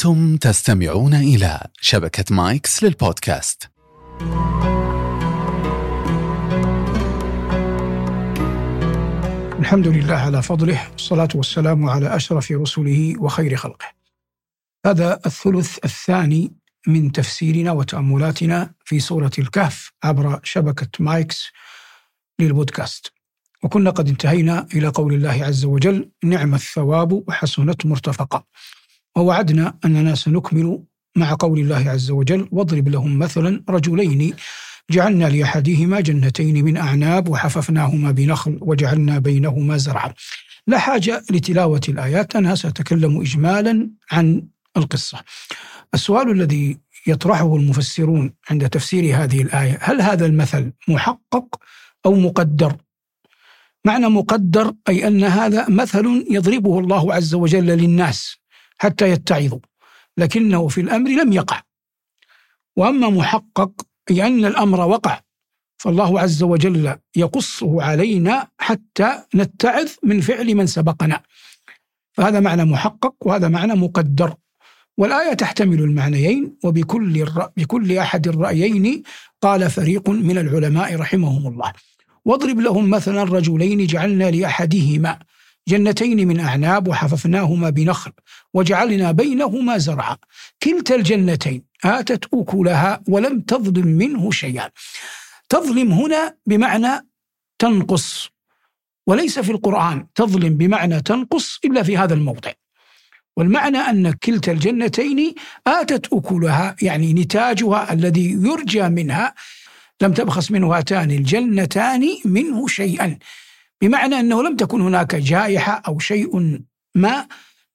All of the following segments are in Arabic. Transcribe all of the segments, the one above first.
أنتم تستمعون إلى شبكة مايكس للبودكاست. الحمد لله على فضله والصلاة والسلام على أشرف رسله وخير خلقه. هذا الثلث الثاني من تفسيرنا وتأملاتنا في سورة الكهف عبر شبكة مايكس للبودكاست. وكنا قد انتهينا إلى قول الله عز وجل نعم الثواب وحسنت مرتفقا ووعدنا أننا سنكمل مع قول الله عز وجل واضرب لهم مثلا رجلين جعلنا لأحدهما جنتين من أعناب وحففناهما بنخل وجعلنا بينهما زرعا. لا حاجة لتلاوة الآيات أنا سأتكلم إجمالا عن القصة. السؤال الذي يطرحه المفسرون عند تفسير هذه الآية هل هذا المثل محقق أو مقدر؟ معنى مقدر أي أن هذا مثل يضربه الله عز وجل للناس. حتى يتعظوا. لكنه في الأمر لم يقع. وأما محقق أي أن الأمر وقع فالله عز وجل يقصه علينا حتى نتعظ من فعل من سبقنا. فهذا معنى محقق وهذا معنى مقدر. والآية تحتمل المعنيين وبكل. بكل أحد الرأيين قال فريق من العلماء رحمهم الله. واضرب لهم مثلا رجلين جعلنا لأحدهما. جنتين من أعناب وحففناهما بنخل وجعلنا بينهما زرعا. كلتا الجنتين آتت أكلها ولم تظلم منه شيئا. تظلم هنا بمعنى تنقص وليس في القرآن تظلم بمعنى تنقص إلا في هذا الموضع. والمعنى أن كلتا الجنتين آتت أكلها يعني نتاجها الذي يرجى منها لم تبخس منه هاتان الجنتان منه شيئا. بمعنى أنه لم تكن هناك جائحة أو شيء ما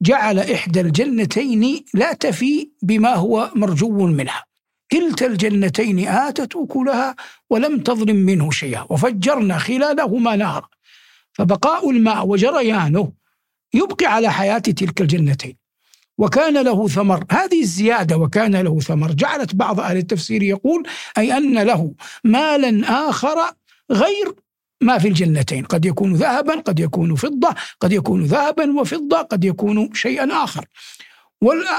جعل إحدى الجنتين لا تفي بما هو مرجو منها. كلتا الجنتين آتت أكلها ولم تظلم منه شيئا وفجرنا خلالهما نهرا فبقاء الماء وجريانه يبقي على حياة تلك الجنتين. وكان له ثمر هذه الزيادة وكان له ثمر جعلت بعض أهل التفسير يقول أي أن له مالا آخر غير ما في الجنتين. قد يكون ذهبا قد يكون فضة قد يكون ذهبا وفضة قد يكون شيئا آخر.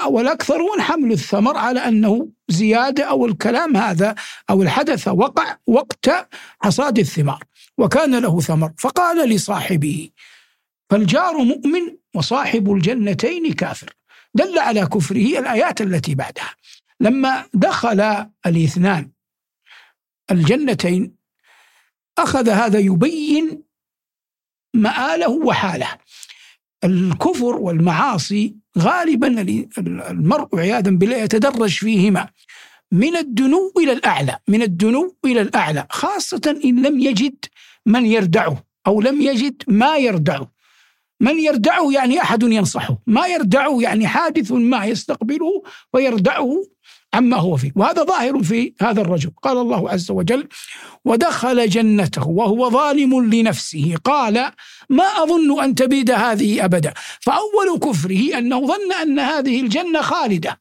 والأكثرون حمل الثمر على أنه زيادة أو الكلام هذا أو الحدث وقع وقت حصاد الثمار وكان له ثمر. فقال لصاحبه فالجار مؤمن وصاحب الجنتين كافر. دل على كفره الآيات التي بعدها. لما دخل الإثنان الجنتين أخذ هذا يبين مآله وحاله. الكفر والمعاصي غالبا المرء عياذا بالله يتدرج فيهما. من الدنو إلى الأعلى من الدنو إلى الأعلى خاصة إن لم يجد من يردعه أو لم يجد ما يردعه. من يردعه يعني أحد ينصحه ما يردعه يعني حادث ما يستقبله ويردعه عما هو فيه. وهذا ظاهر في هذا الرجل. قال الله عز وجل ودخل جنته وهو ظالم لنفسه. قال ما أظن أن تبيد هذه أبدا. فأول كفره أنه ظن أن هذه الجنة خالدة.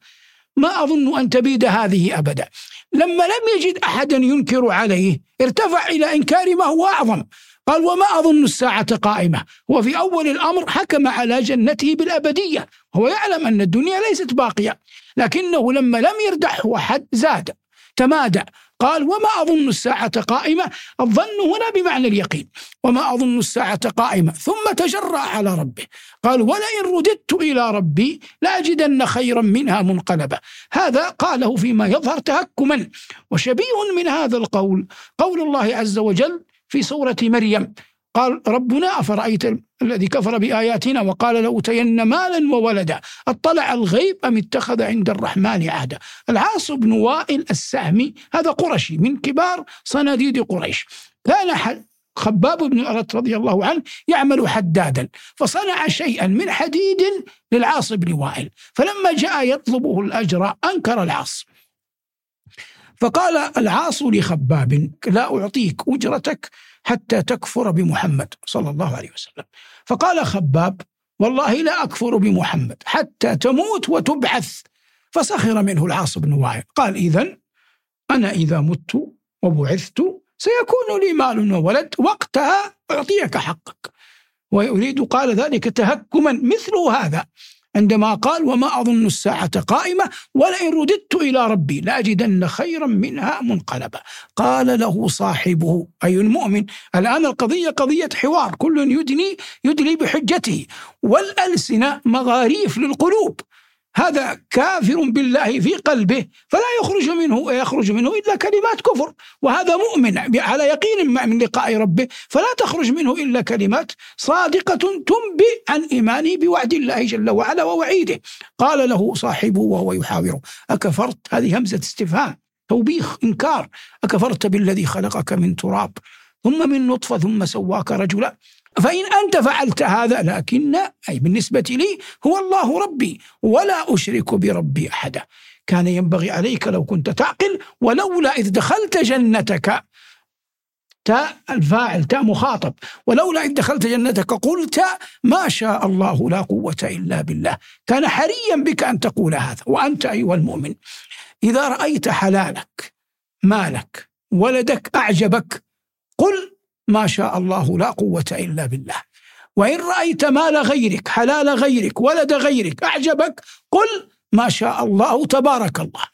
ما أظن أن تبيد هذه أبدا. لما لم يجد أحدا ينكر عليه ارتفع إلى إنكار ما هو أعظم. قال وما أظن الساعة قائمة. هو في أول الأمر حكم على جنته بالأبدية. هو يعلم أن الدنيا ليست باقية. لكنه لما لم يردحه أحد زاد تمادى قال وما أظن الساعة قائمة؟ الظن هنا بمعنى اليقين. وما أظن الساعة قائمة. ثم تجرأ على ربه. قال ولئن رددت إلى ربي لأجدن خيرا منها منقلبا هذا قاله فيما يظهر تهكما. وشبيه من هذا القول قول الله عز وجل في سورة مريم قال ربنا أفرأيت الذي كفر بآياتنا وقال لأوتين مالا وولدا أطلع الغيب أم اتخذ عند الرحمن عهدا؟ العاص بن وائل السهمي هذا قرشي من كبار صناديد قريش. كان خباب بن الأرت رضي الله عنه يعمل حدادا فصنع شيئا من حديد للعاص بن وائل. فلما جاء يطلبه الأجر أنكر العاص. فقال العاص لخباب لا أعطيك أجرتك حتى تكفر بمحمد صلى الله عليه وسلم. فقال خباب والله لا أكفر بمحمد حتى تموت وتبعث. فسخر منه العاص بن وائل قال إذا أنا إذا مت وبعثت سيكون لي مال وولد وقتها أعطيك حقك. ويريد قال ذلك تهكما مثل هذا. عندما قال وما أظن الساعة قائمة ولئن رددت إلى ربي لأجدن خيرا منها منقلبا. قال له صاحبه أي المؤمن الآن القضية قضية حوار كل يدني يدلي بحجته. والألسنة مغاريف للقلوب. هذا كافر بالله في قلبه فلا يخرج منه يخرج منه إلا كلمات كفر وهذا مؤمن على يقين من لقاء ربه فلا تخرج منه إلا كلمات صادقة تنبئ عن إيمانه بوعد الله جل وعلا ووعيده. قال له صاحبه وهو يحاوره أكفرت؟ هذه همزة استفهام توبيخ إنكار. أكفرت بالذي خلقك من تراب؟ ثم من نطفة ثم سواك رجلا. فإن أنت فعلت هذا لكن أي بالنسبة لي هو الله ربي ولا أشرك بربي أحدا. كان ينبغي عليك لو كنت تعقل ولولا إذ دخلت جنتك تاء الفاعل تاء مخاطب. ولولا إذ دخلت جنتك قلت ما شاء الله لا قوة إلا بالله. كان حريا بك أن تقول هذا وأنت أيها المؤمن. إذا رأيت حلالك مالك ولدك أعجبك قل ما شاء الله لا قوة إلا بالله. وإن رأيت مال غيرك حلال غيرك ولد غيرك أعجبك قل ما شاء الله تبارك الله.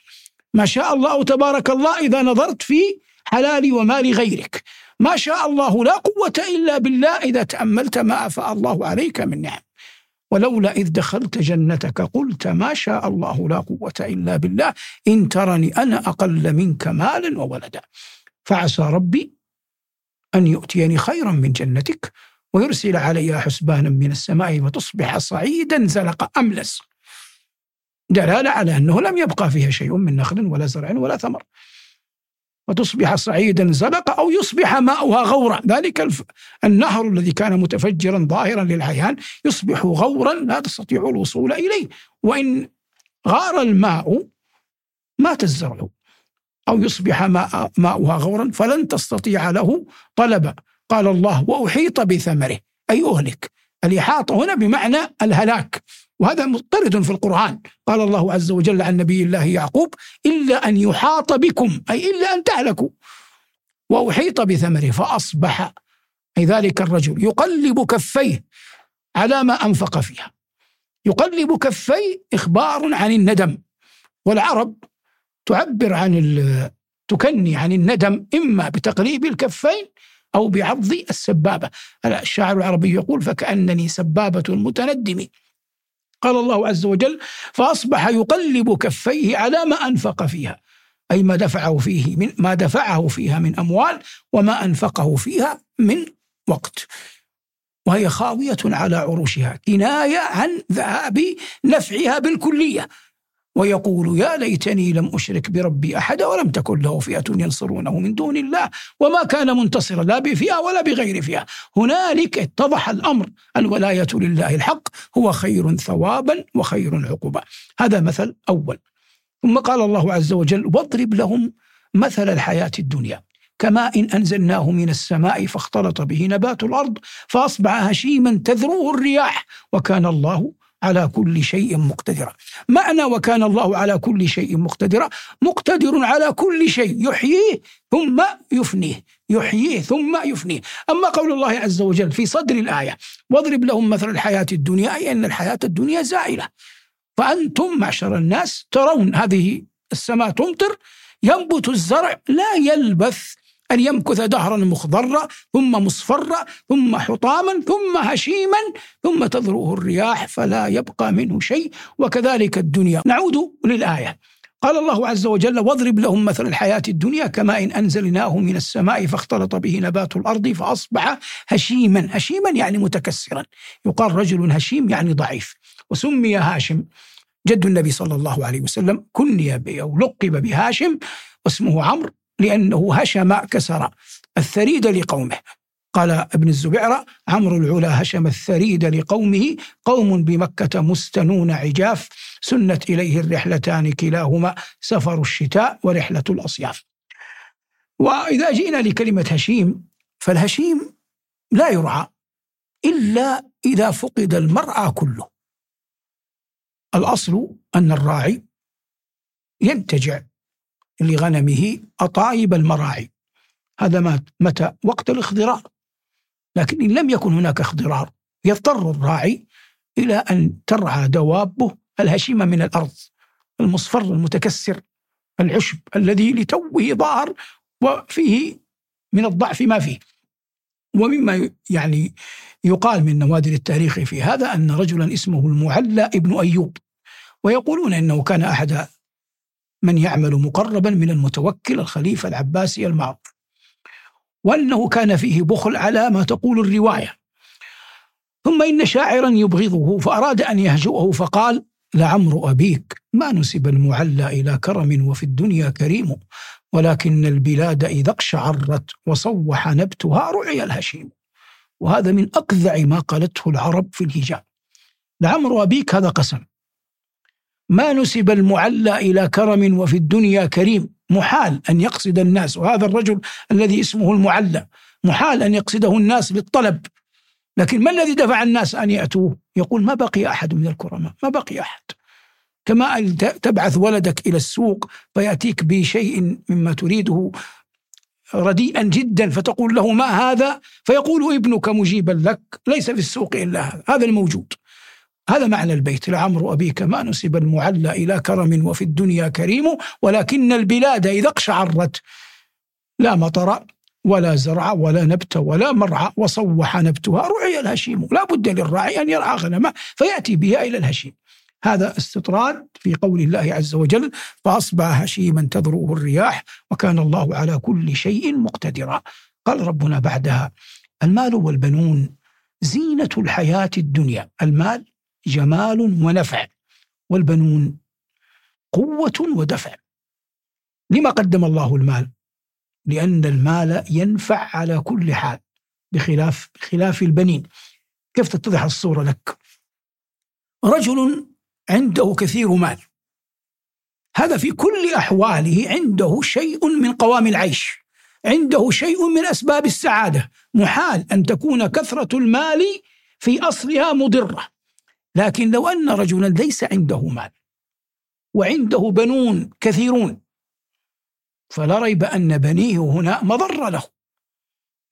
ما شاء الله تبارك الله إذا نظرت في حلال ومال غيرك. ما شاء الله لا قوة إلا بالله إذا تأملت ما أفاء الله عليك من نعم. ولولا إذ دخلت جنتك قلت ما شاء الله لا قوة إلا بالله إن ترني أنا أقل منك مالا وولدا. فعسى ربي أن يؤتيني خيرا من جنتك ويرسل علي حسبانا من السماء وتصبح صعيدا زلق أملس. دلالة على أنه لم يبقى فيها شيء من نخل ولا زرع ولا ثمر. وتصبح صعيدا زلق أو يصبح ماؤها غورا. ذلك. النهر الذي كان متفجرا ظاهرا للعيان يصبح غورا لا تستطيع الوصول إليه. وإن غار الماء مات الزرع. أو يصبح ماء ماؤها غورا فلن تستطيع له طلبا. قال الله وأحيط بثمره. أي أهلك. الإحاطة هنا بمعنى الهلاك. وهذا مضطرد في القرآن. قال الله عز وجل عن نبي الله يعقوب إلا أن يحاط بكم أي إلا أن تهلكوا. وأحيط بثمره فأصبح أي ذلك الرجل يقلب كفيه على ما أنفق فيها. يقلب كفيه إخبار عن الندم. والعرب تعبر عن تكني عن الندم إما بتقريب الكفين أو بعض السبابة. الشاعر العربي يقول فكأنني سبابة متندم قال الله عز وجل فأصبح يقلب كفيه على ما أنفق فيها أي ما دفعه فيه من ما دفعه فيها من أموال وما أنفقه فيها من وقت. وهي خاوية على عروشها كناية عن ذهاب نفعها بالكلية. ويقول يا ليتني لم أشرك بربي أحدا ولم تكن له فئة ينصرونه من دون الله وما كان منتصرا لا بفئة ولا بغير فئة. هنالك اتضح الأمر الولاية لله الحق هو خير ثوابا وخير عقوبا. هذا مثل أول. ثم قال الله عز وجل واضرب لهم مثل الحياة الدنيا كماء أنزلناه من السماء فاختلط به نبات الأرض فأصبح هشيما تذروه الرياح. وكان الله على كل شيء مقتدرا معنى وكان الله على كل شيء مقتدرا مقتدر على كل شيء. يحييه ثم يفنيه. يحييه ثم يفنيه. أما قول الله عز وجل في صدر الآية واضرب لهم مثل الحياة الدنيا أي أن الحياة الدنيا زائلة. فأنتم معشر الناس ترون هذه السماء تمطر ينبت الزرع لا يلبث أن يمكث دهرا مخضرا ثم مصفرا ثم حطاما ثم هشيما ثم تذروه الرياح فلا يبقى منه شيء وكذلك الدنيا. نعود للآية. قال الله عز وجل واضرب لهم مثل الحياة الدنيا كما إن أنزلناه من السماء فاختلط به نبات الأرض فأصبح هشيما. هشيما يعني متكسرا. يقال رجل هشيم يعني ضعيف. وسمي هاشم. جد النبي صلى الله عليه وسلم كني أو لقب بهاشم واسمه عمرو. لأنه هشم كسر الثريد لقومه. قال ابن الزبيرة عمرو العلا هشم الثريد لقومه قوم بمكة مستنون عجاف سنت إليه الرحلتان كلاهما سفر الشتاء ورحلة الأصياف. وإذا جئنا لكلمة هشيم فالهشيم لا يرعى إلا إذا فقد المرعى كله. الأصل أن الراعي ينتجع. لغنمه أطايب المراعي. هذا متى؟ وقت الاخضرار لكن إن لم يكن هناك اخضرار يضطر الراعي إلى أن ترعى دوابه الهشيمة من الأرض المصفر المتكسر العشب الذي لتوه ظهر وفيه من الضعف ما فيه. ومما يعني يقال من نوادر التاريخ في هذا أن رجلا اسمه المعلى ابن أيوب. ويقولون إنه كان أحد من يعمل مقربا من المتوكل الخليفة العباسي المعروف. وأنه كان فيه بخل على ما تقول الرواية. ثم إن شاعرا يبغضه فأراد أن يهجؤه فقال لعمر أبيك ما نسب المعلى إلى كرم وفي الدنيا كريم ولكن البلاد إذا اقشعرت وصوح نبتها رعي الهشيم. وهذا من أكذع ما قالته العرب في الهجاء. لعمر أبيك هذا قسم. ما نسب المعلى إلى كرم وفي الدنيا كريم. محال أن يقصد الناس وهذا الرجل الذي اسمه المعلى محال أن يقصده الناس للطلب لكن ما الذي دفع الناس أن يأتوه؟ يقول ما بقي أحد من الكرماء ما بقي أحد. كما أن تبعث ولدك إلى السوق فيأتيك بشيء مما تريده رديئا جدا فتقول له ما هذا؟ فيقول ابنك مجيبا لك ليس في السوق إلا هذا. هذا الموجود. هذا معنى البيت. لعمر أبيك ما نسب المعلى إلى كرم وفي الدنيا كريم ولكن البلاد إذا اقشعرت لا مطر ولا زرع ولا نبت ولا مرعى وصوح نبتها رعي الهشيم. لا بد للراعي أن يرعى غنمه فيأتي بها إلى الهشيم. هذا استطراد في قول الله عز وجل فأصبح هشيما تذروه الرياح وكان الله على كل شيء مقتدرا. قال ربنا بعدها المال والبنون زينة الحياة الدنيا. المال جمال ونفع والبنون قوة ودفع. لما قدم الله المال؟ لأن المال ينفع على كل حال بخلاف بخلاف البنين. كيف تتضح الصورة لك؟ رجل عنده كثير مال. هذا في كل أحواله عنده شيء من قوام العيش عنده شيء من أسباب السعادة. محال أن تكون كثرة المال في أصلها مضرة. لكن لو أن رجلا ليس عنده مال وعنده بنون كثيرون فلا ريب أن بنيه هنا مضرة له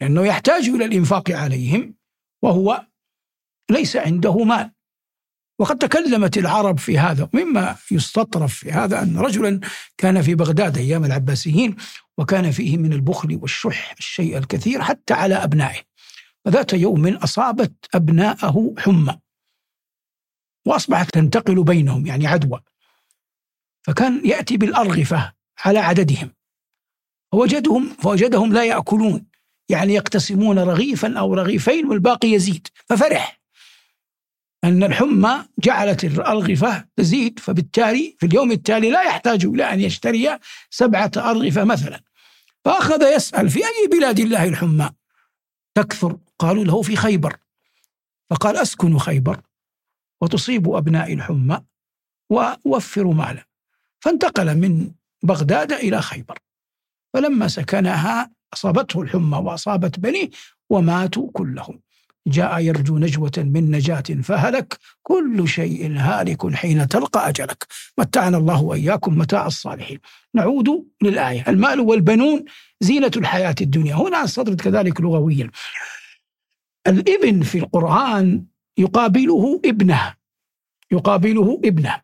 لأنه يحتاج إلى الإنفاق عليهم وهو ليس عنده مال. وقد تكلمت العرب في هذا مما يستطرف في هذا أن رجلا كان في بغداد أيام العباسيين وكان فيه من البخل والشح الشيء الكثير حتى على أبنائه. فذات يوم أصابت أبناءه حمى. وأصبحت تنتقل بينهم يعني عدوى. فكان يأتي بالأرغفة على عددهم. فوجدهم فوجدهم لا يأكلون يعني يقتسمون رغيفا أو رغيفين والباقي يزيد ففرح. أن الحمى جعلت الأرغفة تزيد فبالتالي في اليوم التالي لا يحتاج إلى أن يشتري سبعة أرغفة مثلا. فأخذ يسأل في أي بلاد الله الحمى؟ تكثر قالوا له في خيبر. فقال أسكن خيبر. وتصيب أبناء الحمى وأوفر مالا. فانتقل من بغداد إلى خيبر. فلما سكنها أصابته الحمى وأصابت بنيه وماتوا كلهم. جاء يرجو نجوة من نجاة فهلك. كل شيء هالك حين تلقى أجلك. متعنا الله وإياكم متاع الصالحين. نعود للآية. المال والبنون زينة الحياة الدنيا. هنا استطرد كذلك لغويا. الإبن في القرآن يقابله ابنه. يقابله ابنه.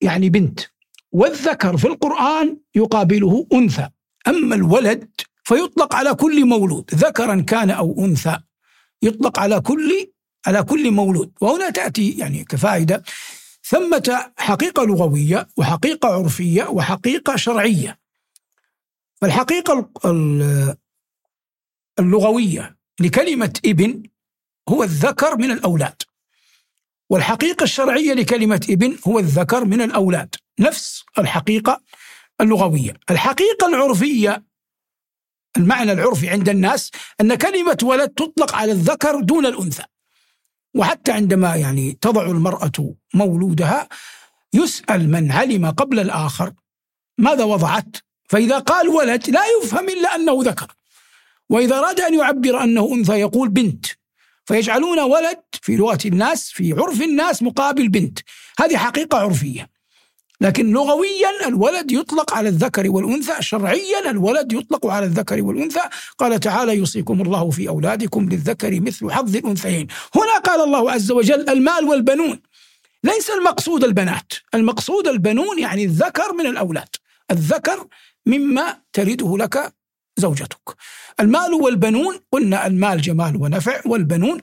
يعني بنت. والذكر في القرآن يقابله أنثى. أما الولد فيطلق على كل مولود. ذكرا كان أو أنثى يطلق على كل على كل مولود. وهنا تأتي يعني كفائدة ثمة حقيقة لغوية وحقيقة عرفية وحقيقة شرعية. فالحقيقة اللغوية لكلمة ابن هو الذكر من الأولاد. والحقيقة الشرعية لكلمة ابن هو الذكر من الأولاد. نفس الحقيقة اللغوية. الحقيقة العرفية المعنى العرفي عند الناس أن كلمة ولد تطلق على الذكر دون الأنثى. وحتى عندما يعني تضع المرأة مولودها يسأل من علم قبل الآخر ماذا وضعت؟ فإذا قال ولد لا يفهم إلا أنه ذكر. وإذا أراد أن يعبر أنه أنثى يقول بنت. فيجعلون ولد في لغة الناس في عرف الناس مقابل بنت. هذه حقيقة عرفية. لكن لغويا الولد يطلق على الذكر والأنثى شرعيا الولد يطلق على الذكر والأنثى. قال تعالى يوصيكم الله في أولادكم للذكر مثل حظ الأنثيين. هنا قال الله عز وجل المال والبنون. ليس المقصود البنات. المقصود البنون يعني الذكر من الأولاد. الذكر مما ترده لك زوجتك. المال والبنون قلنا المال جمال ونفع والبنون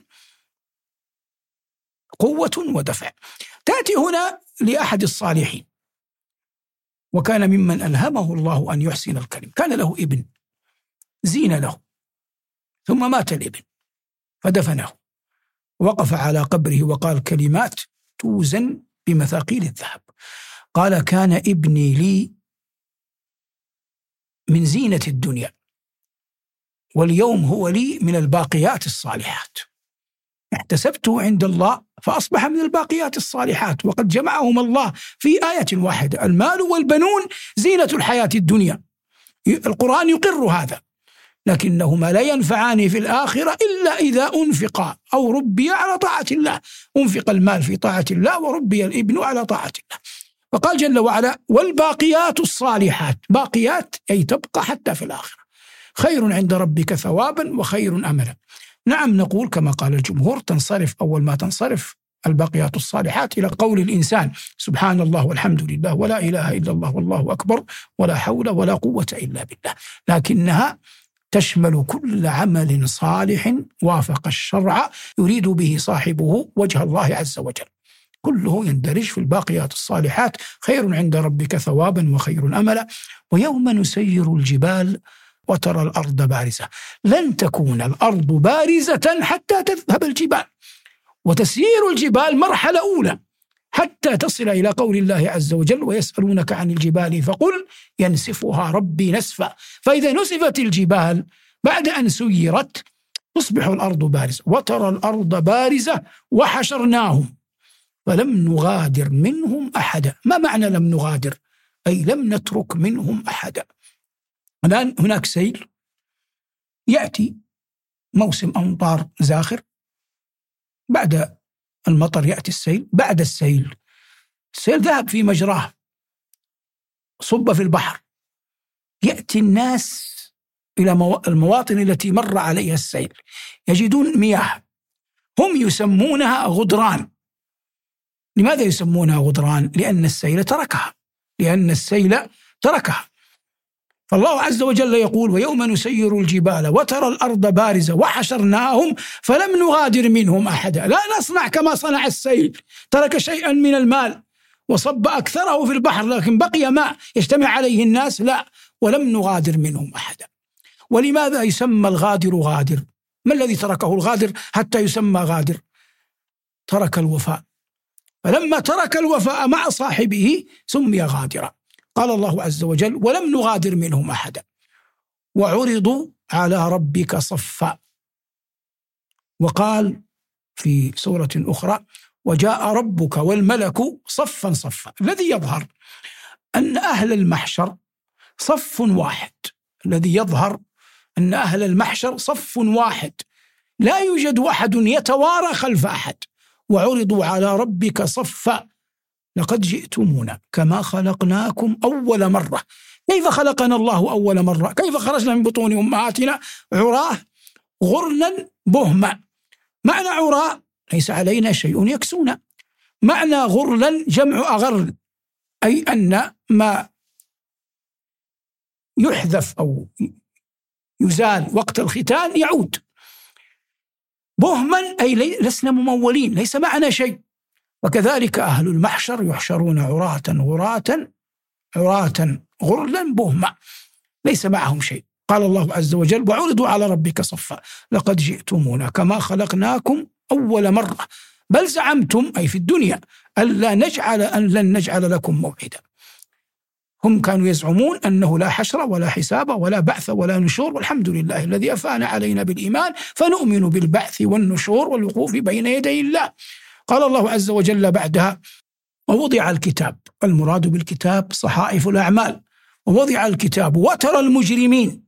قوة ودفع. تأتي هنا لأحد الصالحين. وكان ممن ألهمه الله أن يحسن الكلم. كان له ابن. زين له. ثم مات الابن. فدفنه. وقف على قبره وقال كلمات توزن بمثاقيل الذهب. قال كان ابني لي من زينة الدنيا. واليوم هو لي من الباقيات الصالحات. احتسبته عند الله فأصبح من الباقيات الصالحات. وقد جمعهم الله في آية واحدة. المال والبنون زينة الحياة الدنيا. القرآن يقر هذا. لكنهما لا ينفعان في الآخرة إلا إذا أنفقا. أو ربي على طاعة الله. أنفق المال في طاعة الله وربي الإبن على طاعة الله. فقال جل وعلا والباقيات الصالحات. باقيات أي تبقى حتى في الآخرة. خير عند ربك ثوابا وخير أملا. نعم نقول كما قال الجمهور تنصرف أول ما تنصرف الباقيات الصالحات إلى قول الإنسان سبحان الله والحمد لله ولا إله إلا الله والله أكبر ولا حول ولا قوة إلا بالله. لكنها تشمل كل عمل صالح وافق الشرع يريد به صاحبه وجه الله عز وجل. كله يندرج في الباقيات الصالحات خير عند ربك ثوابا وخير املا. ويوم نسير الجبال وترى الأرض بارزة. لن تكون الأرض بارزة حتى تذهب الجبال. وتسيير الجبال مرحلة أولى حتى تصل إلى قول الله عز وجل ويسألونك عن الجبال فقل ينسفها ربي نسفا. فإذا نسفت الجبال بعد أن سيرت تصبح الأرض بارزة. وترى الأرض بارزة وحشرناهم فلم نغادر منهم أحدا. ما معنى لم نغادر؟ أي لم نترك منهم أحدا. الآن هناك سيل يأتي موسم أمطار زاخر. بعد المطر يأتي السيل. بعد السيل السيل ذهب في مجراه. صب في البحر. يأتي الناس إلى المواطن التي مر عليها السيل. يجدون مياه. هم يسمونها غدران. لماذا يسمونها غدران؟ لأن السيل تركها. لأن السيل تركها. فالله عز وجل يقول ويوم نسير الجبال وترى الأرض بارزة وحشرناهم فلم نغادر منهم أحدا. لا نصنع كما صنع السيل ترك شيئا من المال وصب أكثره في البحر لكن بقي ماء يجتمع عليه الناس. لا ولم نغادر منهم أحدا. ولماذا يسمى الغادر غادر؟ ما الذي تركه الغادر حتى يسمى غادر؟ ترك الوفاء. فلما ترك الوفاء مع صاحبه سمي غادرا. قال الله عز وجل ولم نغادر منهم أحدا. وعرضوا على ربك صفا. وقال في سورة أخرى وجاء ربك والملك صفا صفا. الذي يظهر أن أهل المحشر صف واحد. الذي يظهر أن أهل المحشر صف واحد. لا يوجد أحد يتوارى خلف أحد. وعرضوا على ربك صفا. لقد جئتمونا كما خلقناكم أول مرة. كيف خلقنا الله أول مرة؟ كيف خرجنا من بطون أمهاتنا؟ عراة غرلا بهما. معنى عراة ليس علينا شيء يكسونا. معنى غرلا جمع أغرل أي أن ما يحذف أو يزال وقت الختان يعود. بهما أي لسنا ممولين ليس معنا شيء. وكذلك أهل المحشر يحشرون عراة غراة عراة غرلا بهما. ليس معهم شيء. قال الله عز وجل وعرضوا على ربك صفا. لقد جئتمونا كما خلقناكم أول مرة. بل زعمتم أي في الدنيا ألا نجعل أن لن نجعل لكم موعدا. هم كانوا يزعمون أنه لا حشر ولا حساب ولا بعث ولا نشور. والحمد لله الذي أفان علينا بالإيمان فنؤمن بالبعث والنشور والوقوف بين يدي الله. قال الله عز وجل بعدها ووضع الكتاب المراد بالكتاب صحائف الأعمال ووضع الكتاب وترى المجرمين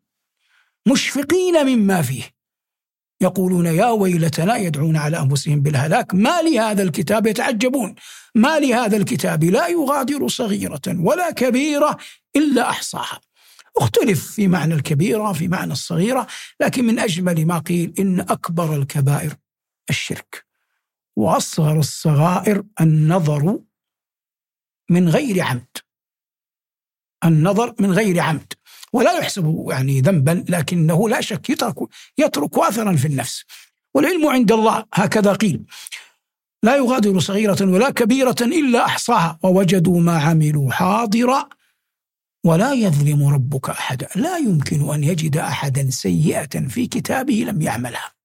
مشفقين مما فيه يقولون يا ويلتنا يدعون على أنفسهم بالهلاك ما لهذا الكتاب يتعجبون؟ ما لهذا الكتاب لا يغادر صغيرة ولا كبيرة إلا أحصاها. اختلف في معنى الكبيرة في معنى الصغيرة لكن من أجمل ما قيل إن أكبر الكبائر الشرك. وأصغر الصغائر النظر من غير عمد. النظر من غير عمد. ولا يحسب يعني ذنبا لكنه لا شك يترك يترك اثرا في النفس. والعلم عند الله هكذا قيل. لا يغادر صغيرة ولا كبيرة إلا أحصاها. ووجدوا ما عملوا حاضرا ولا يظلم ربك أحدا. لا يمكن أن يجد أحدا سيئة في كتابه لم يعملها.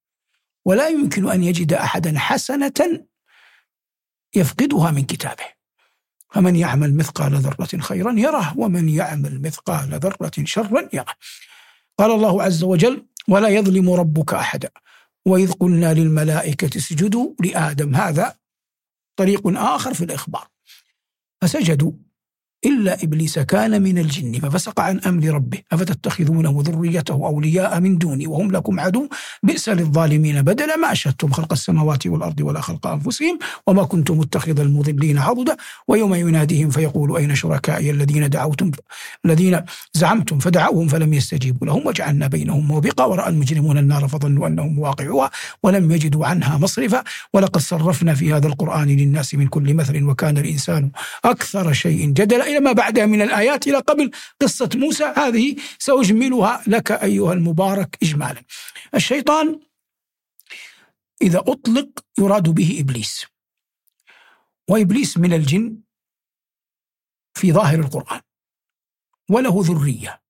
ولا يمكن أن يجد أحدا حسنة يفقدها من كتابه. فمن يعمل مثقال ذرة خيرا يره ومن يعمل مثقال ذرة شرا يره. قال الله عز وجل ولا يظلم ربك أحدا. وإذ قلنا للملائكة اسجدوا لآدم هذا طريق آخر في الإخبار. فسجدوا. إلا إبليس كان من الجن ففسق عن أمر ربه أفتتخذونه وذريته أولياء من دوني وهم لكم عدو بئس للظالمين بدلا ما أشهدتم خلق السماوات والأرض ولا خلق أنفسهم وما كنتم متخذ المضلين عضدا ويوم يناديهم فيقول أين شركائي الذين دعوتم الذين زعمتم فدعوهم فلم يستجيبوا لهم وجعلنا بينهم موبقا ورأى المجرمون النار فظنوا أنهم واقعوها ولم يجدوا عنها مصرفا ولقد صرفنا في هذا القرآن للناس من كل مثل وكان الإنسان أكثر شيء جدلا إلى ما بعدها من الآيات إلى قبل قصة موسى. هذه سأجملها لك أيها المبارك إجمالا. الشيطان إذا أطلق يراد به إبليس. وإبليس من الجن في ظاهر القرآن. وله ذرية.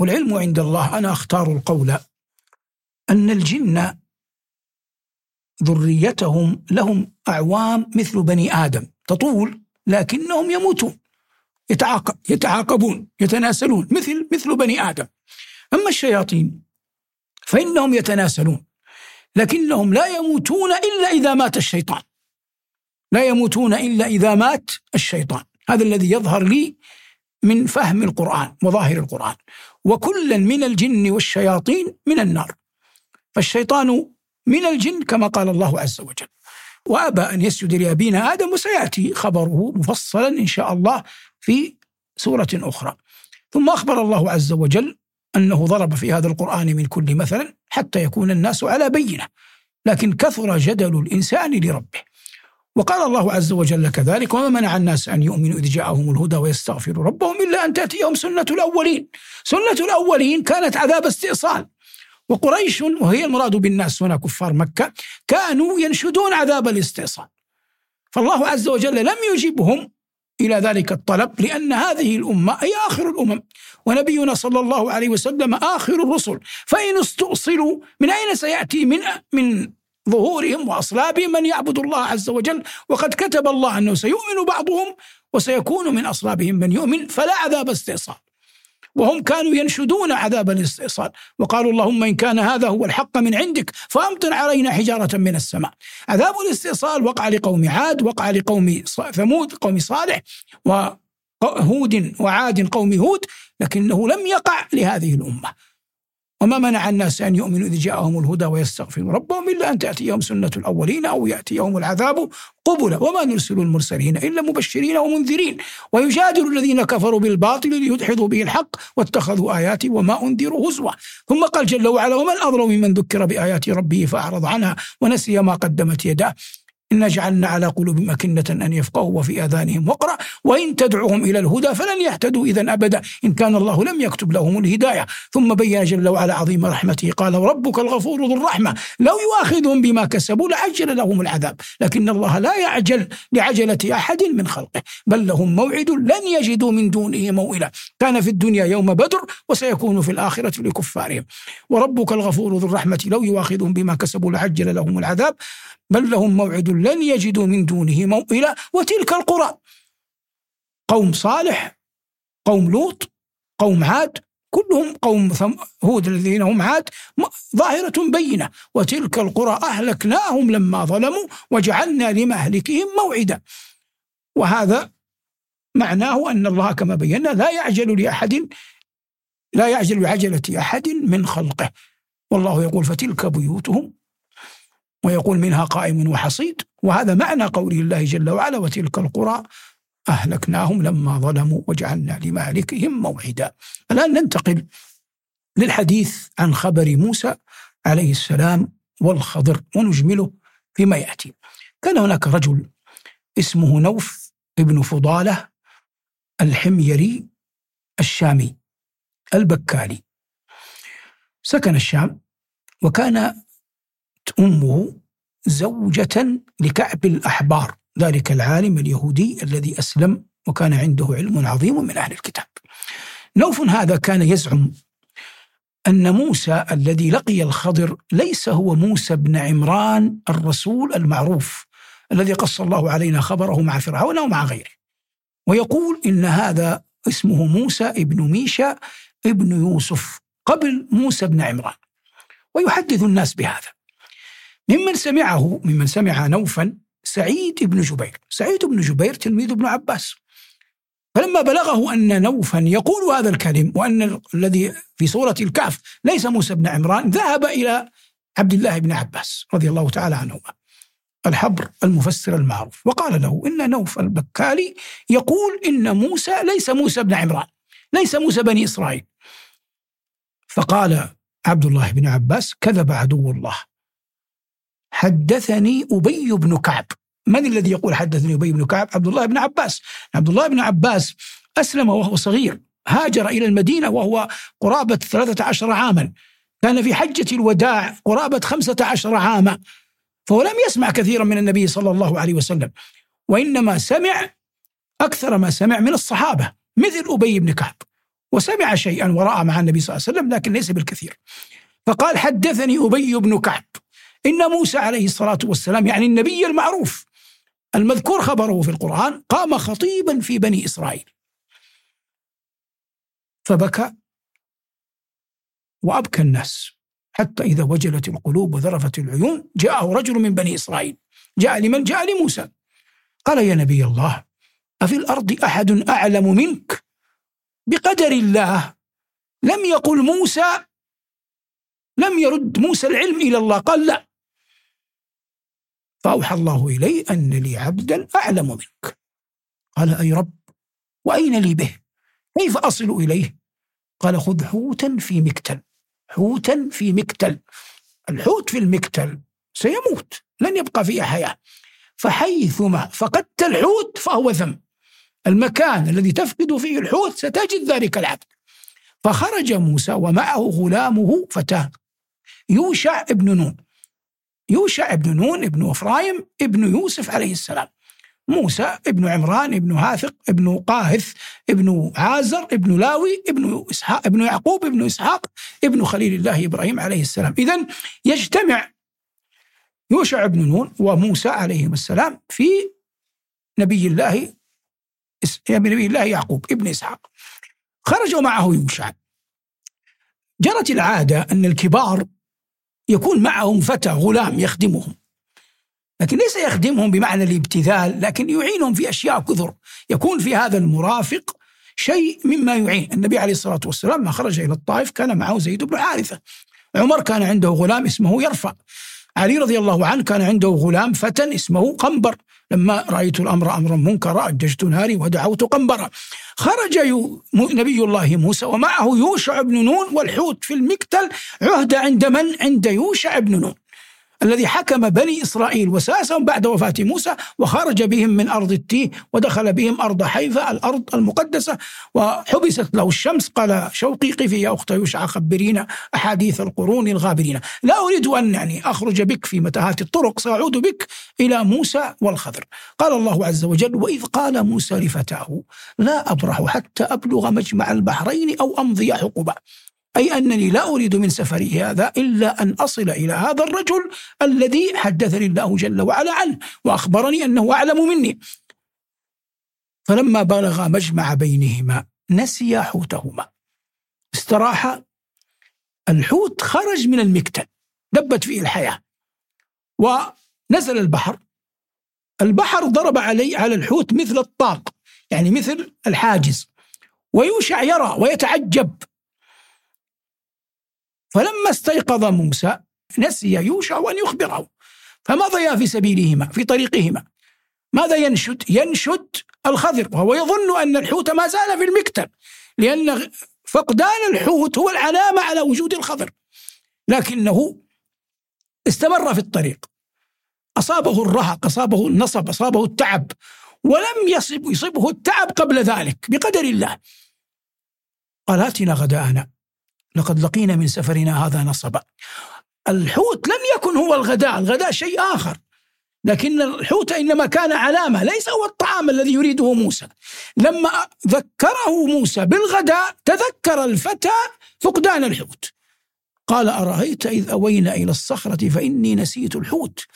والعلم عند الله أنا أختار القول أن الجن ذريتهم لهم أعوام مثل بني آدم. تطول لكنهم يموتون. يتعاقب يتعاقبون يتناسلون مثل مثل بني آدم. أما الشياطين فإنهم يتناسلون لكنهم لا يموتون إلا إذا مات الشيطان. لا يموتون إلا إذا مات الشيطان. هذا الذي يظهر لي من فهم القرآن وظاهر القرآن. وكلا من الجن والشياطين من النار. فالشيطان من الجن كما قال الله عز وجل. وأبى أن يسجد لأبينا آدم وسيأتي خبره مفصلا إن شاء الله في سورة أخرى. ثم أخبر الله عز وجل أنه ضرب في هذا القرآن من كل مثل حتى يكون الناس على بينة لكن كثر جدل الإنسان لربه. وقال الله عز وجل كذلك وما منع الناس أن يؤمنوا إذ جاءهم الهدى ويستغفروا ربهم إلا أن تأتيهم سنة الأولين. سنة الأولين كانت عذاب استئصال. وقريش وهي المراد بالناس هنا كفار مكة كانوا ينشدون عذاب الاستئصال. فالله عز وجل لم يجبهم إلى ذلك الطلب لأن هذه الأمة هي آخر الأمم ونبينا صلى الله عليه وسلم آخر الرسل. فإن استؤصلوا من أين سيأتي؟ من من ظهورهم وأصلابهم من يعبد الله عز وجل وقد كتب الله أنه سيؤمن بعضهم وسيكون من أصلابهم من يؤمن فلا عذاب استئصال. وهم كانوا ينشدون عذاب الاستئصال. وقالوا اللهم إن كان هذا هو الحق من عندك فأمطر علينا حجارة من السماء. عذاب الاستئصال وقع لقوم عاد وقع لقوم ثمود قوم صالح وهود وعاد قوم هود لكنه لم يقع لهذه الأمة. وما منع الناس أن يؤمنوا إذ جاءهم الهدى ويستغفروا ربهم إلا أن تأتيهم سنة الأولين أو يأتيهم العذاب قبلا وما نرسل المرسلين إلا مبشرين ومنذرين. ويجادل الذين كفروا بالباطل ليدحضوا به الحق واتخذوا آياتي وما أنذروا هزوا. ثم قال جل وعلا ومن أظلم ممن ذكر بآيات ربه فأعرض عنها ونسي ما قدمت يداه. إنا جعلنا على قلوبهم أكنة أن يفقهوا وفي آذانهم وقرأ وإن تدعوهم إلى الهدى فلن يهتدوا إذا أبدا. إن كان الله لم يكتب لهم الهداية. ثم بين جل وعلا عظيم رحمته قال وربك الغفور ذو الرحمة. لو يؤاخذهم بما كسبوا لعجل لهم العذاب. لكن الله لا يعجل لعجلة أحد من خلقه. بل لهم موعد لن يجدوا من دونه موئلا. كان في الدنيا يوم بدر وسيكون في الآخرة لكفارهم. وربك الغفور ذو الرحمة. لو يؤاخذهم بما كسبوا لعجل لهم العذاب. بل لهم موعد لن يجدوا من دونه موئلا وتلك القرى. قوم صالح قوم لوط قوم عاد كلهم قوم هود الذين هم عاد ظاهرة بينة. وتلك القرى أهلكناهم لما ظلموا وجعلنا لمهلكهم موعدا. وهذا معناه أن الله كما بينا لا يعجل لأحد لا يعجل بعجلة أحد من خلقه. والله يقول فتلك بيوتهم ويقول منها قائم وحصيد. وهذا معنى قوله الله جل وعلا وتلك القرى أهلكناهم لما ظلموا وجعلنا لمهلكهم موعدا. الآن ننتقل للحديث عن خبر موسى عليه السلام والخضر ونجمله فيما يأتي. كان هناك رجل اسمه نوف ابن فضالة الحميري الشامي البكالي. سكن الشام وكان أمه زوجة لكعب الأحبار ذلك العالم اليهودي الذي أسلم وكان عنده علم عظيم من أهل الكتاب. نوف هذا كان يزعم أن موسى الذي لقي الخضر ليس هو موسى بن عمران الرسول المعروف الذي قص الله علينا خبره مع فرعون ومع غيره. ويقول إن هذا اسمه موسى ابن ميشا ابن يوسف قبل موسى بن عمران. ويحدث الناس بهذا. ممن سمعه ممن سمع نوفا سعيد بن جبير. سعيد بن جبير تلميذ ابن عباس. فلما بلغه أن نوفا يقول هذا الكلم وأن الذي في سورة الكهف ليس موسى بن عمران ذهب إلى عبد الله بن عباس رضي الله تعالى عنهما. الحبر المفسر المعروف. وقال له إن نوف البكالي يقول إن موسى ليس موسى بن عمران ليس موسى بني إسرائيل. فقال عبد الله بن عباس كذب عدو الله. حدثني أبي بن كعب. من الذي يقول حدثني أبي بن كعب؟ عبد الله بن عباس. عبد الله بن عباس أسلم وهو صغير. هاجر إلى المدينة وهو قرابة ثلاثة عشر عاما. كان في حجة الوداع قرابة خمسة عشر عاما. فهو لم يسمع كثيرا من النبي صلى الله عليه وسلم. وإنما سمع أكثر ما سمع من الصحابة مثل أبي بن كعب. وسمع شيئا ورأى مع النبي صلى الله عليه وسلم لكن ليس بالكثير. فقال حدثني أبي بن كعب. إن موسى عليه الصلاة والسلام يعني النبي المعروف المذكور خبره في القرآن قام خطيبا في بني إسرائيل. فبكى وأبكى الناس حتى إذا وجلت القلوب وذرفت العيون جاءه رجل من بني إسرائيل. جاء لمن؟ جاء لموسى. قال يا نبي الله أفي الأرض أحد أعلم منك؟ بقدر الله لم يقل موسى لم يرد موسى العلم إلى الله. قال لا. فأوحى الله إلي أن لي عبدا أعلم منك. قال أي رب؟ وأين لي به؟ كيف أصل إليه؟ قال خذ حوتا في مكتل. حوتا في مكتل. الحوت في المكتل سيموت لن يبقى فيه حياة. فحيثما فقدت الحوت فهو ذنب المكان الذي تفقد فيه الحوت ستجد ذلك العبد. فخرج موسى ومعه غلامه فتاه يوشع ابن نون. يوشع ابن نون ابن إفرايم ابن يوسف عليه السلام موسى ابن عمران ابن هاثق ابن قاهث ابن عازر ابن لاوي ابن إسحاق ابن يعقوب ابن إسحاق ابن خليل الله إبراهيم عليه السلام. اذا يجتمع يوشع بن نون وموسى عليهما السلام في نبي الله نبي الله يعقوب ابن إسحاق. خرجوا معه يوشع. جرت العادة أن الكبار يكون معهم فتى غلام يخدمهم. لكن ليس يخدمهم بمعنى الابتذال لكن يعينهم في أشياء كثر. يكون في هذا المرافق شيء مما يعين. النبي عليه الصلاة والسلام ما خرج إلى الطائف كان معه زيد بن حارثة. عمر كان عنده غلام اسمه يرفع. علي رضي الله عنه كان عنده غلام فتى اسمه قنبر. لما رأيت الأمر أمرا منكرا أججت ناري ودعوت قنبرا خرج نبي الله موسى ومعه يوشع بن نون والحوت في المكتل عهد عند من؟ عند يوشع بن نون الذي حكم بني إسرائيل وساسهم بعد وفاة موسى وخرج بهم من أرض التيه ودخل بهم أرض حيفا الأرض المقدسة. وحبست له الشمس قال شوقي قفي يا أخت يوشع خبرينا أحاديث القرون الغابرين. لا أريد أن يعني أخرج بك في متاهات الطرق سأعود بك إلى موسى والخضر. قال الله عز وجل وإذ قال موسى لفتاه لا أبرح حتى أبلغ مجمع البحرين أو أمضي حقبا أي أنني لا أريد من سفري هذا إلا أن أصل إلى هذا الرجل الذي حدثني الله جل وعلا عنه وأخبرني أنه أعلم مني. فلما بلغ مجمع بينهما نسي حوتهما. استراح الحوت خرج من المكتل دبت فيه الحياة. ونزل البحر. البحر ضرب علي على الحوت مثل الطاق يعني مثل الحاجز. ويوشع يرى ويتعجب. فلما استيقظ موسى نسي يوشع أن يخبره. فمضيا في سبيلهما في طريقهما. ماذا ينشد؟ ينشد الخضر وهو يظن أن الحوت ما زال في المكتب لأن فقدان الحوت هو العلامة على وجود الخضر. لكنه استمر في الطريق. أصابه الرهق أصابه النصب أصابه التعب ولم يصب يصبه التعب قبل ذلك بقدر الله. قال آتنا غداءنا. لقد لقينا من سفرنا هذا نصبا. الحوت لم يكن هو الغداء الغداء شيء آخر. لكن الحوت إنما كان علامة ليس هو الطعام الذي يريده موسى. لما ذكره موسى بالغداء تذكر الفتى فقدان الحوت. قال أرأيت إذ أوينا إلى الصخرة فإني نسيت الحوت.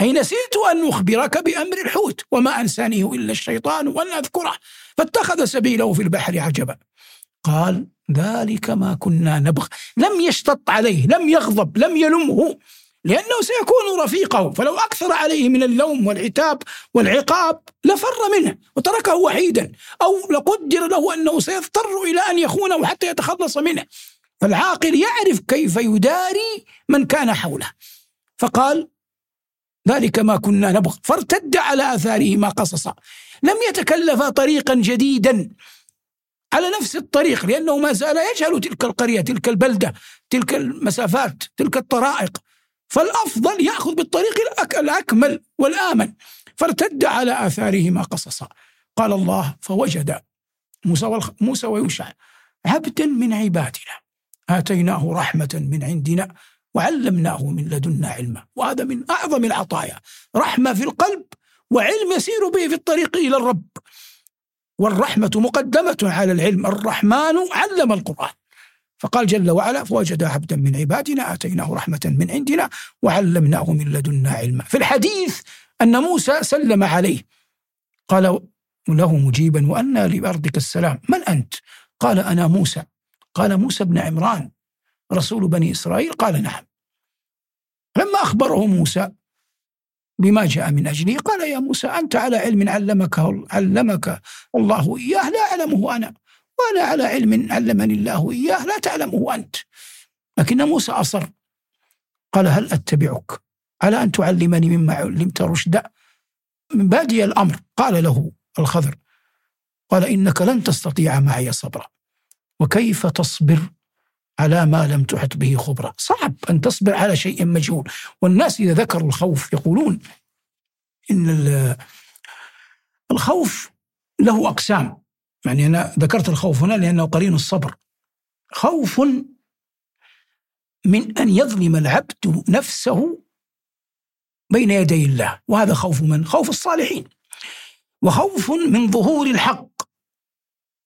أي نسيت أن أخبرك بأمر الحوت وما أنسانيه إلا الشيطان وأن أذكره فاتخذ سبيله في البحر عجبا. قال ذلك ما كنا نبغ. لم يشتط عليه لم يغضب لم يلمه لأنه سيكون رفيقه. فلو أكثر عليه من اللوم والعتاب والعقاب لفر منه وتركه وحيدا أو لقدر له أنه سيضطر إلى أن يخونه حتى يتخلص منه. فالعاقل يعرف كيف يداري من كان حوله. فقال ذلك ما كنا نبغ. فارتد على آثارهما قصصا لم يتكلف طريقا جديدا. على نفس الطريق لأنه ما زال يجهل تلك القرية تلك البلدة تلك المسافات تلك الطرائق. فالأفضل يأخذ بالطريق الأكمل والآمن. فارتد على آثارهما قصصا. قال الله فوجد موسى, موسى ويوشع عبدا من عبادنا. آتيناه رحمة من عندنا وعلمناه من لدنا علما. وهذا من أعظم العطايا. رحمة في القلب وعلم يسير به في الطريق إلى الرب. والرحمة مقدمة على العلم. الرحمن علم القرآن. فقال جل وعلا فوجد عبدا من عبادنا آتيناه رحمة من عندنا وعلمناه من لدنا علما. في الحديث أن موسى سلم عليه. قال له مجيبا وأنى لأرضك السلام. من أنت؟ قال أنا موسى. قال موسى بن عمران. رسول بني إسرائيل؟ قال نعم. لما أخبره موسى بما جاء من أجله. قال يا موسى أنت على علم علمك علمك الله إياه لا أعلمه أنا. وأنا على علم علمني الله إياه لا تعلمه أنت. لكن موسى أصر. قال هل أتبعك؟ على أن تعلمني مما علمت رشدا؟ من بادي الأمر. قال له الخضر قال إنك لن تستطيع معي صبرا. وكيف تصبر؟ على ما لم تحط به خبرا صعب أن تصبر على شيء مجهول. والناس إذا ذكروا الخوف يقولون إن الخوف له أقسام. يعني أنا ذكرت الخوف هنا لأنه قرين الصبر. خوف من أن يظلم العبد نفسه بين يدي الله. وهذا خوف من؟ خوف الصالحين. وخوف من ظهور الحق.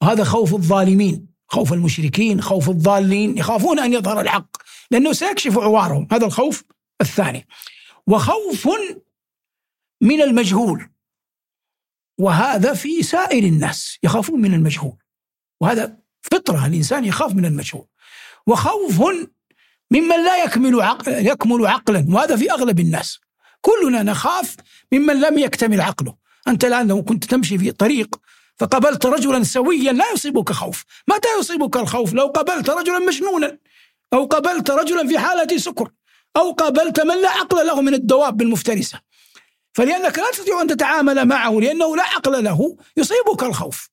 وهذا خوف الظالمين. خوف المشركين خوف الضالين يخافون أن يظهر الحق لأنه سيكشف عوارهم. هذا الخوف الثاني. وخوف من المجهول. وهذا في سائر الناس يخافون من المجهول. وهذا فطرة الإنسان يخاف من المجهول. وخوف ممن لا يكمل عقل يكمل عقلا وهذا في أغلب الناس. كلنا نخاف ممن لم يكتمل عقله. أنت الآن لو كنت تمشي في طريق فقبلت رجلا سويا لا يصيبك خوف. متى يصيبك الخوف؟ لو قبلت رجلا مجنونا. أو قبلت رجلا في حالة سكر. أو قابلت من لا عقل له من الدواب المفترسة فلأنك لا تستطيع أن تتعامل معه لأنه لا عقل له يصيبك الخوف.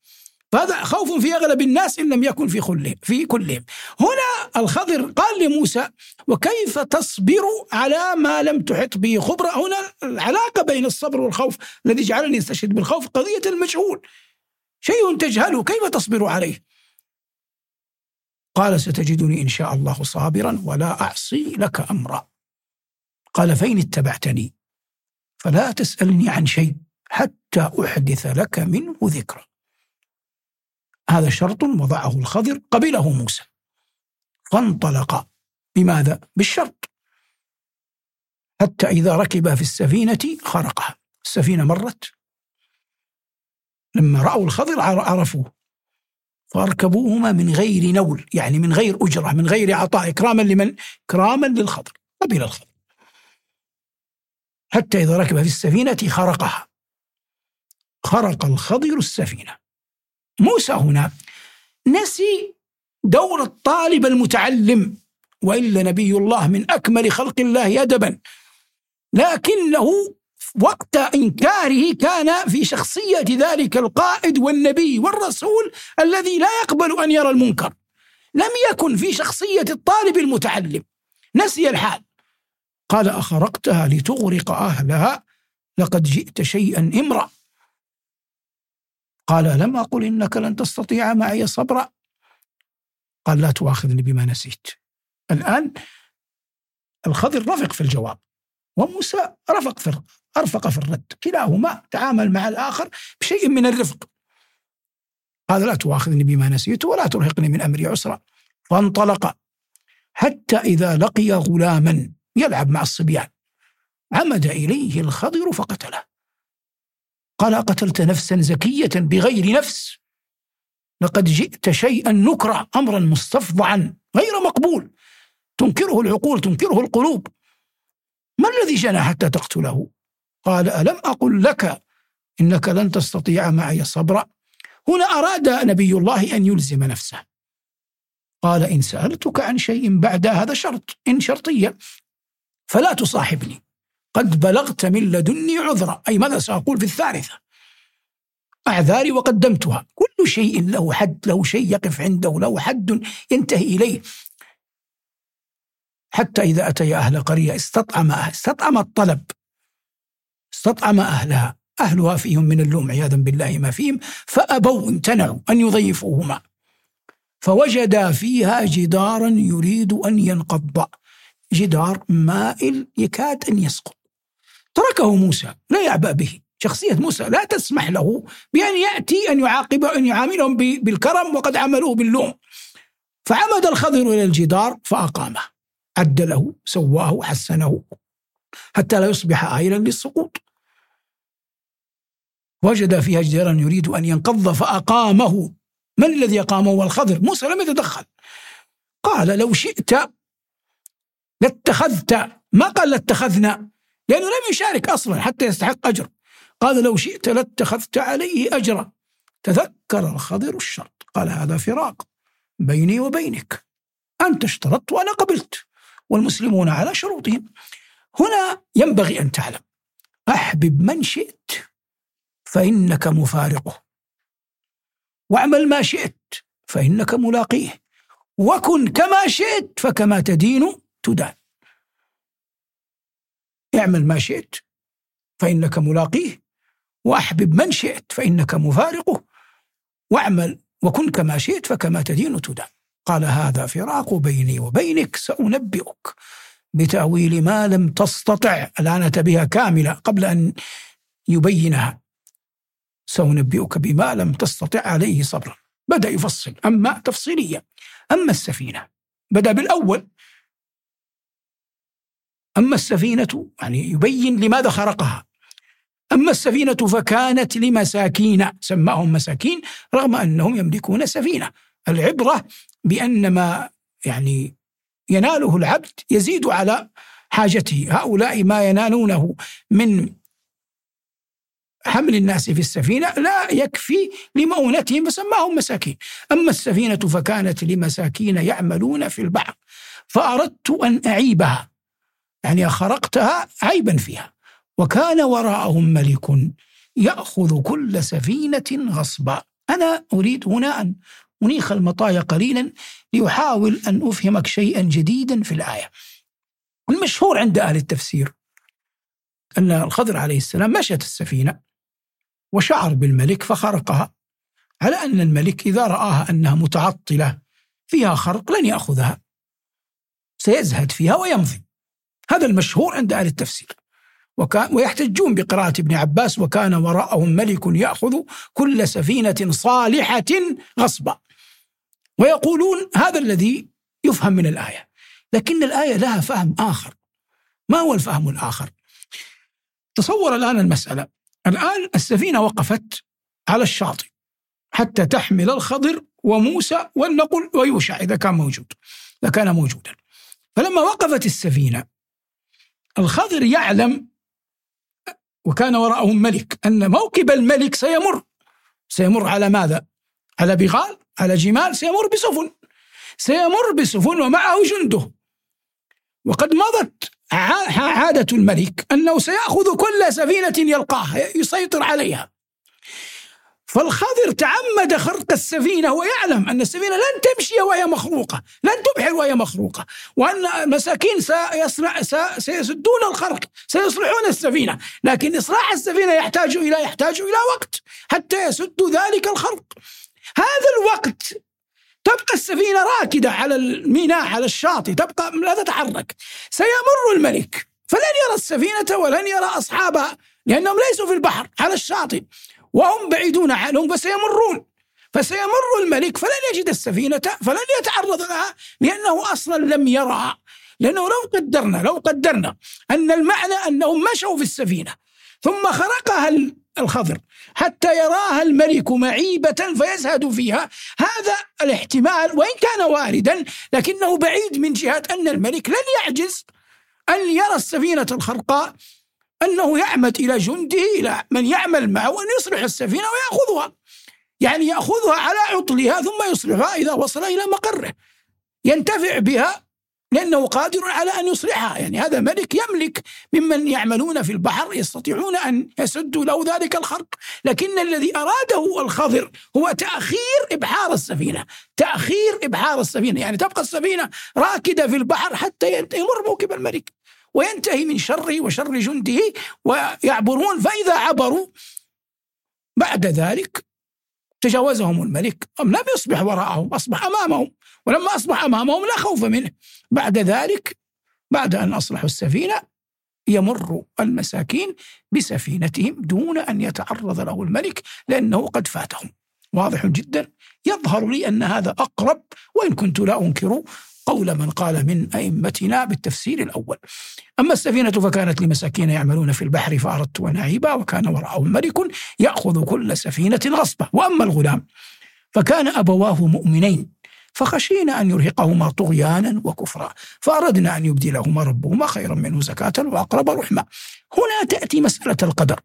فهذا خوف في أغلب الناس إن لم يكن في كلهم في كلهم. هنا الخضر قال لموسى وكيف تصبر على ما لم تحط به خبرة؟ هنا العلاقة بين الصبر والخوف الذي جعلني أستشهد بالخوف قضية المجهول. شيء تجهله كيف تصبر عليه؟ قال ستجدني إن شاء الله صابرا ولا أعصي لك أمرا. قال فإن اتبعتني فلا تسألني عن شيء حتى أحدث لك منه ذكرا. هذا شرط وضعه الخضر قبله موسى. فانطلقا بماذا؟ بالشرط. حتى إذا ركب في السفينة خرقها. السفينة مرت. لما رأوا الخضر عرفوه. فاركبوهما من غير نول يعني من غير أجرة من غير عطاء إكراما لمن؟ إكراما للخضر. قبل الخضر. حتى إذا ركب في السفينة خرقها. خرق الخضر السفينة. موسى هنا نسي دور الطالب المتعلم وإلا نبي الله من أكمل خلق الله أدبا. لكنه وقت إنكاره كان في شخصية ذلك القائد والنبي والرسول الذي لا يقبل أن يرى المنكر. لم يكن في شخصية الطالب المتعلم. نسي الحال. قال أخرقتها لتغرق أهلها. لقد جئت شيئا إمرأ. قال لم أقل إنك لن تستطيع معي صبرا؟ قال لا تؤاخذني بما نسيت. الآن الخضر رفق في الجواب وموسى رفق في أرفق في الرد. كلاهما تعامل مع الآخر بشيء من الرفق. قال لا تؤاخذني بما نسيت ولا ترهقني من أمري عسرا. فانطلق. حتى إذا لقي غلاما يلعب مع الصبيان عمد إليه الخضر فقتله. قال قتلت نفسا زكية بغير نفس؟ لقد جئت شيئا نكرا أمرا مستفضعا غير مقبول. تنكره العقول تنكره القلوب. ما الذي جنى حتى تقتله؟ قال ألم أقل لك إنك لن تستطيع معي صبرا هنا أراد نبي الله أن يلزم نفسه. قال إن سألتك عن شيء بعد هذا شرط إن شرطية فلا تصاحبني. قد بلغت من لدني عذرا. أي ماذا سأقول في الثالثة؟ أعذاري وقدمتها. كل شيء له حد له شيء يقف عنده له حد ينتهي إليه. حتى إذا أتي أهل قرية استطعم استطعم الطلب. استطعم أهلها. أهلها فيهم من اللوم عياذا بالله ما فيهم. فأبوا امتنعوا أن يضيفوهما. فوجدا فيها جدارا يريد أن ينقض. جدار مائل يكاد أن يسقط. تركه موسى. لا يعبأ به. شخصية موسى لا تسمح له بأن يأتي أن يعاقب أن يعاملهم بالكرم وقد عملوه باللوم. فعمد الخضر إلى الجدار فأقامه. عدله سواه حسنه حتى لا يصبح آيلا للسقوط. وجد فيها جدارا يريد أن ينقض فأقامه. من الذي أقامه؟ والخضر موسى لم يتدخل. قال لو شئت لاتخذت. ما قال لاتخذنا؟ لأنه لم يشارك أصلا حتى يستحق أجر قال لو شئت لاتخذت عليه أجرا. تذكر الخضر الشرط. قال هذا فراق بيني وبينك. أنت اشترطت وأنا قبلت. والمسلمون على شروطهم. هنا ينبغي أن تعلم. أحبب من شئت. فإنك مفارقه واعمل ما شئت فإنك ملاقيه. وكن كما شئت فكما تدين تدان. اعمل ما شئت فإنك ملاقيه. وأحبب من شئت فإنك مفارقه واعمل وكن كما شئت فكما تدين تدان. قال هذا فراق بيني وبينك سأنبئك بتأويل ما لم تستطع. الآن بها كاملة قبل أن يبينها. سأنبئك بما لم تستطع عليه صبرا. بدأ يفصل أما تفصيليا أما السفينة. بدأ بالأول. أما السفينة يعني يبين لماذا خرقها. أما السفينة فكانت لمساكين سماهم مساكين رغم أنهم يملكون سفينة. العبرة بأن ما يعني يناله العبد يزيد على حاجته. هؤلاء ما ينالونه من حمل الناس في السفينة لا يكفي لمؤونتهم فسماهم مساكين. أما السفينة فكانت لمساكين يعملون في البحر فأردت أن أعيبها يعني خرقتها عيبا فيها. وكان وراءهم ملك يأخذ كل سفينة غصبا. أنا أريد هنا أن أنيخ المطايا قليلا ليحاول أن أفهمك شيئا جديدا في الآية. المشهور عند أهل التفسير أن الخضر عليه السلام مشت السفينة. وشعر بالملك فخرقها. على أن الملك إذا رآها أنها متعطلة فيها خرق لن يأخذها. سيزهد فيها ويمضي. هذا المشهور عند أهل التفسير. وكان ويحتجون بقراءة ابن عباس وكان وراءهم ملك يأخذ كل سفينة صالحة غصبا. ويقولون هذا الذي يفهم من الآية. لكن الآية لها فهم آخر. ما هو الفهم الآخر؟ تصور الآن المسألة. الآن السفينة وقفت على الشاطئ حتى تحمل الخضر وموسى والنقل ويوشع إذا كان موجود إذا كان موجودا. فلما وقفت السفينة الخضر يعلم وكان وراءهم ملك أن موكب الملك سيمر. سيمر على ماذا؟ على بغال على جمال سيمر بسفن. سيمر بسفن ومعه جنده. وقد مضت عادة الملك أنه سيأخذ كل سفينة يلقاها يسيطر عليها. فالخضر تعمد خرق السفينة ويعلم أن السفينة لن تمشي وهي مخروقة لن تبحر وهي مخروقة وأن المساكين سيصنع سيسدون الخرق سيصلحون السفينة لكن إصلاح السفينة يحتاج إلى يحتاج إلى وقت حتى يسدوا ذلك الخرق. هذا الوقت تبقى السفينة راكدة على الميناء على الشاطئ تبقى لا تتحرك. سيمر الملك. فلن يرى السفينة ولن يرى أصحابها لأنهم ليسوا في البحر على الشاطئ. وهم بعيدون عنهم فسيمرون. فسيمر الملك. فلن يجد السفينة فلن يتعرض لها لأنه أصلا لم يرها. لأنه لو قدرنا لو قدرنا أن المعنى أنهم مشوا في السفينة ثم خرقها الخضر. حتى يراها الملك معيبة فيزهد فيها. هذا الاحتمال وإن كان واردا لكنه بعيد من جهة أن الملك لن يعجز أن يرى السفينة الخرقاء أنه يعمد إلى جنده إلى من يعمل معه أن يصلح السفينة ويأخذها. يعني يأخذها على عطلها ثم يصلحها إذا وصل إلى مقره. ينتفع بها لأنه قادر على أن يصلحها. يعني هذا ملك يملك ممن يعملون في البحر يستطيعون أن يسدوا له ذلك الخرق. لكن الذي أراده الخضر هو تأخير إبحار السفينة. تأخير إبحار السفينة. يعني تبقى السفينة راكدة في البحر حتى يمر موكب الملك وينتهي من شره وشر جنده ويعبرون. فإذا عبروا بعد ذلك تجاوزهم الملك. أم لم يصبح وراءهم أصبح أمامهم. ولما أصبح أمامهم لا خوف منه. بعد ذلك بعد أن أصلحوا السفينة يمر المساكين بسفينتهم دون أن يتعرض له الملك لأنه قد فاتهم. واضح جدا. يظهر لي أن هذا أقرب وإن كنت لا أنكر قول من قال من أئمتنا بالتفسير الأول. أما السفينة فكانت لمساكين يعملون في البحر فأردت أن أعيبا وكان وراءهم ملك يأخذ كل سفينة غصبة. وأما الغلام فكان أبواه مؤمنين. فخشينا أن يرهقهما طغيانا وكفرا فأردنا أن يبدلهما ربهما خيرا منه زكاة وأقرب رحمة. هنا تأتي مسألة القدر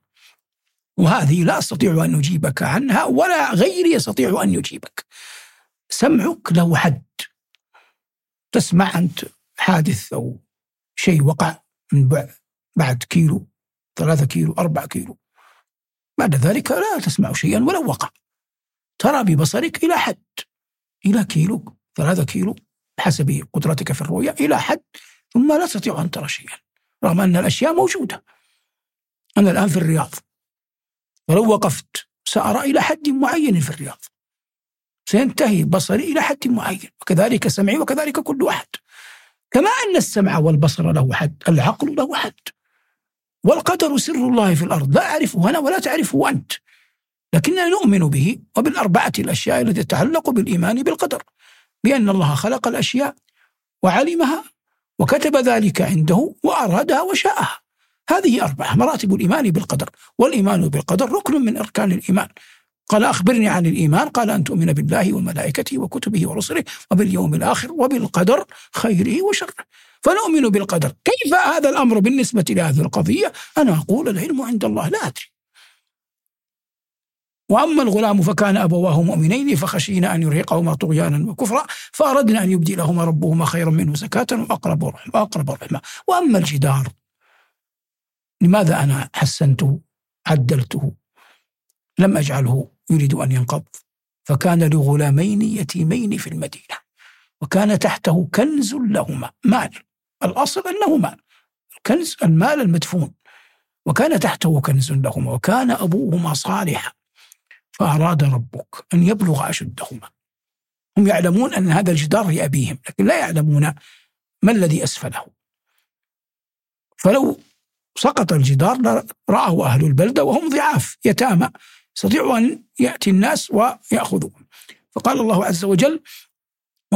وهذه لا أستطيع أن أجيبك عنها ولا غيري يستطيع أن يجيبك. سمعك له حد. تسمع أنت حادث أو شيء وقع من بعد كيلو ثلاثة كيلو أربعة كيلو. بعد ذلك لا تسمع شيئا ولو وقع. ترى ببصرك إلى حد. إلى كيلو ثلاثة كيلو بحسب قدرتك في الرؤية إلى حد ثم لا تستطيع أن ترى شيئا رغم أن الأشياء موجودة. أنا الآن في الرياض. ولو وقفت سأرى إلى حد معين في الرياض. سينتهي بصري إلى حد معين وكذلك سمعي وكذلك كل أحد. كما أن السمع والبصر له حد العقل له حد. والقدر سر الله في الأرض لا أعرفه أنا ولا تعرفه أنت. لكننا نؤمن به وبالأربعة الأشياء التي تتعلق بالإيمان بالقدر بأن الله خلق الأشياء وعلمها وكتب ذلك عنده وأرادها وشاءها. هذه أربعة مراتب الإيمان بالقدر والإيمان بالقدر ركن من أركان الإيمان. قال أخبرني عن الإيمان. قال أن تؤمن بالله وملائكته وكتبه ورسله وباليوم الآخر وبالقدر خيره وشره. فنؤمن بالقدر. كيف هذا الأمر بالنسبة لهذه القضية؟ أنا أقول العلم عند الله. لا أدري. وأما الغلام فكان أبواه مؤمنين فخشينا أن يرهقهما طغيانا وكفرا فأردنا أن يبدلهما ربهما خيرا منه زكاة وأقرب رحمة وأقرب رحمة. وأما الجدار لماذا أنا حسنته عدلته لم أجعله يريد أن ينقض؟ فكان لغلامين يتيمين في المدينة وكان تحته كنز لهما مال. الأصل أنه مال. الكنز المال المدفون. وكان تحته كنز لهما وكان أبوهما صالحا. فأراد ربك أن يبلغ أشدهما. هم يعلمون أن هذا الجدار لأبيهم لكن لا يعلمون ما الذي أسفله. فلو سقط الجدار رآه أهل البلدة وهم ضعاف يتامى يستطيع أن يأتي الناس ويأخذهم. فقال الله عز وجل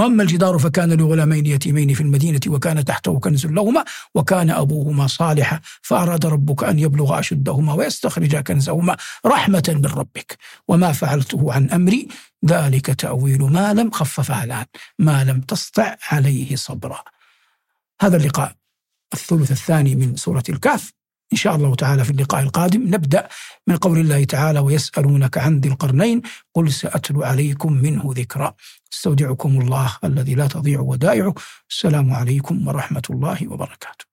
وأما الجدار فكان لغلامين يتيمين في المدينة وكان تحته كنز لهما وكان أبوهما صالحا فأراد ربك أن يبلغ أشدهما ويستخرج كنزهما رحمة من ربك. وما فعلته عن أمري ذلك تأويل ما لم خففها الآن ما لم تسطع عليه صبرا. هذا اللقاء الثلث الثاني من سورة الكهف. إن شاء الله تعالى في اللقاء القادم. نبدأ من قول الله تعالى ويسألونك عن ذي القرنين قل سأتلو عليكم منه ذكرا. استودعكم الله الذي لا تضيع ودائعه. السلام عليكم ورحمة الله وبركاته.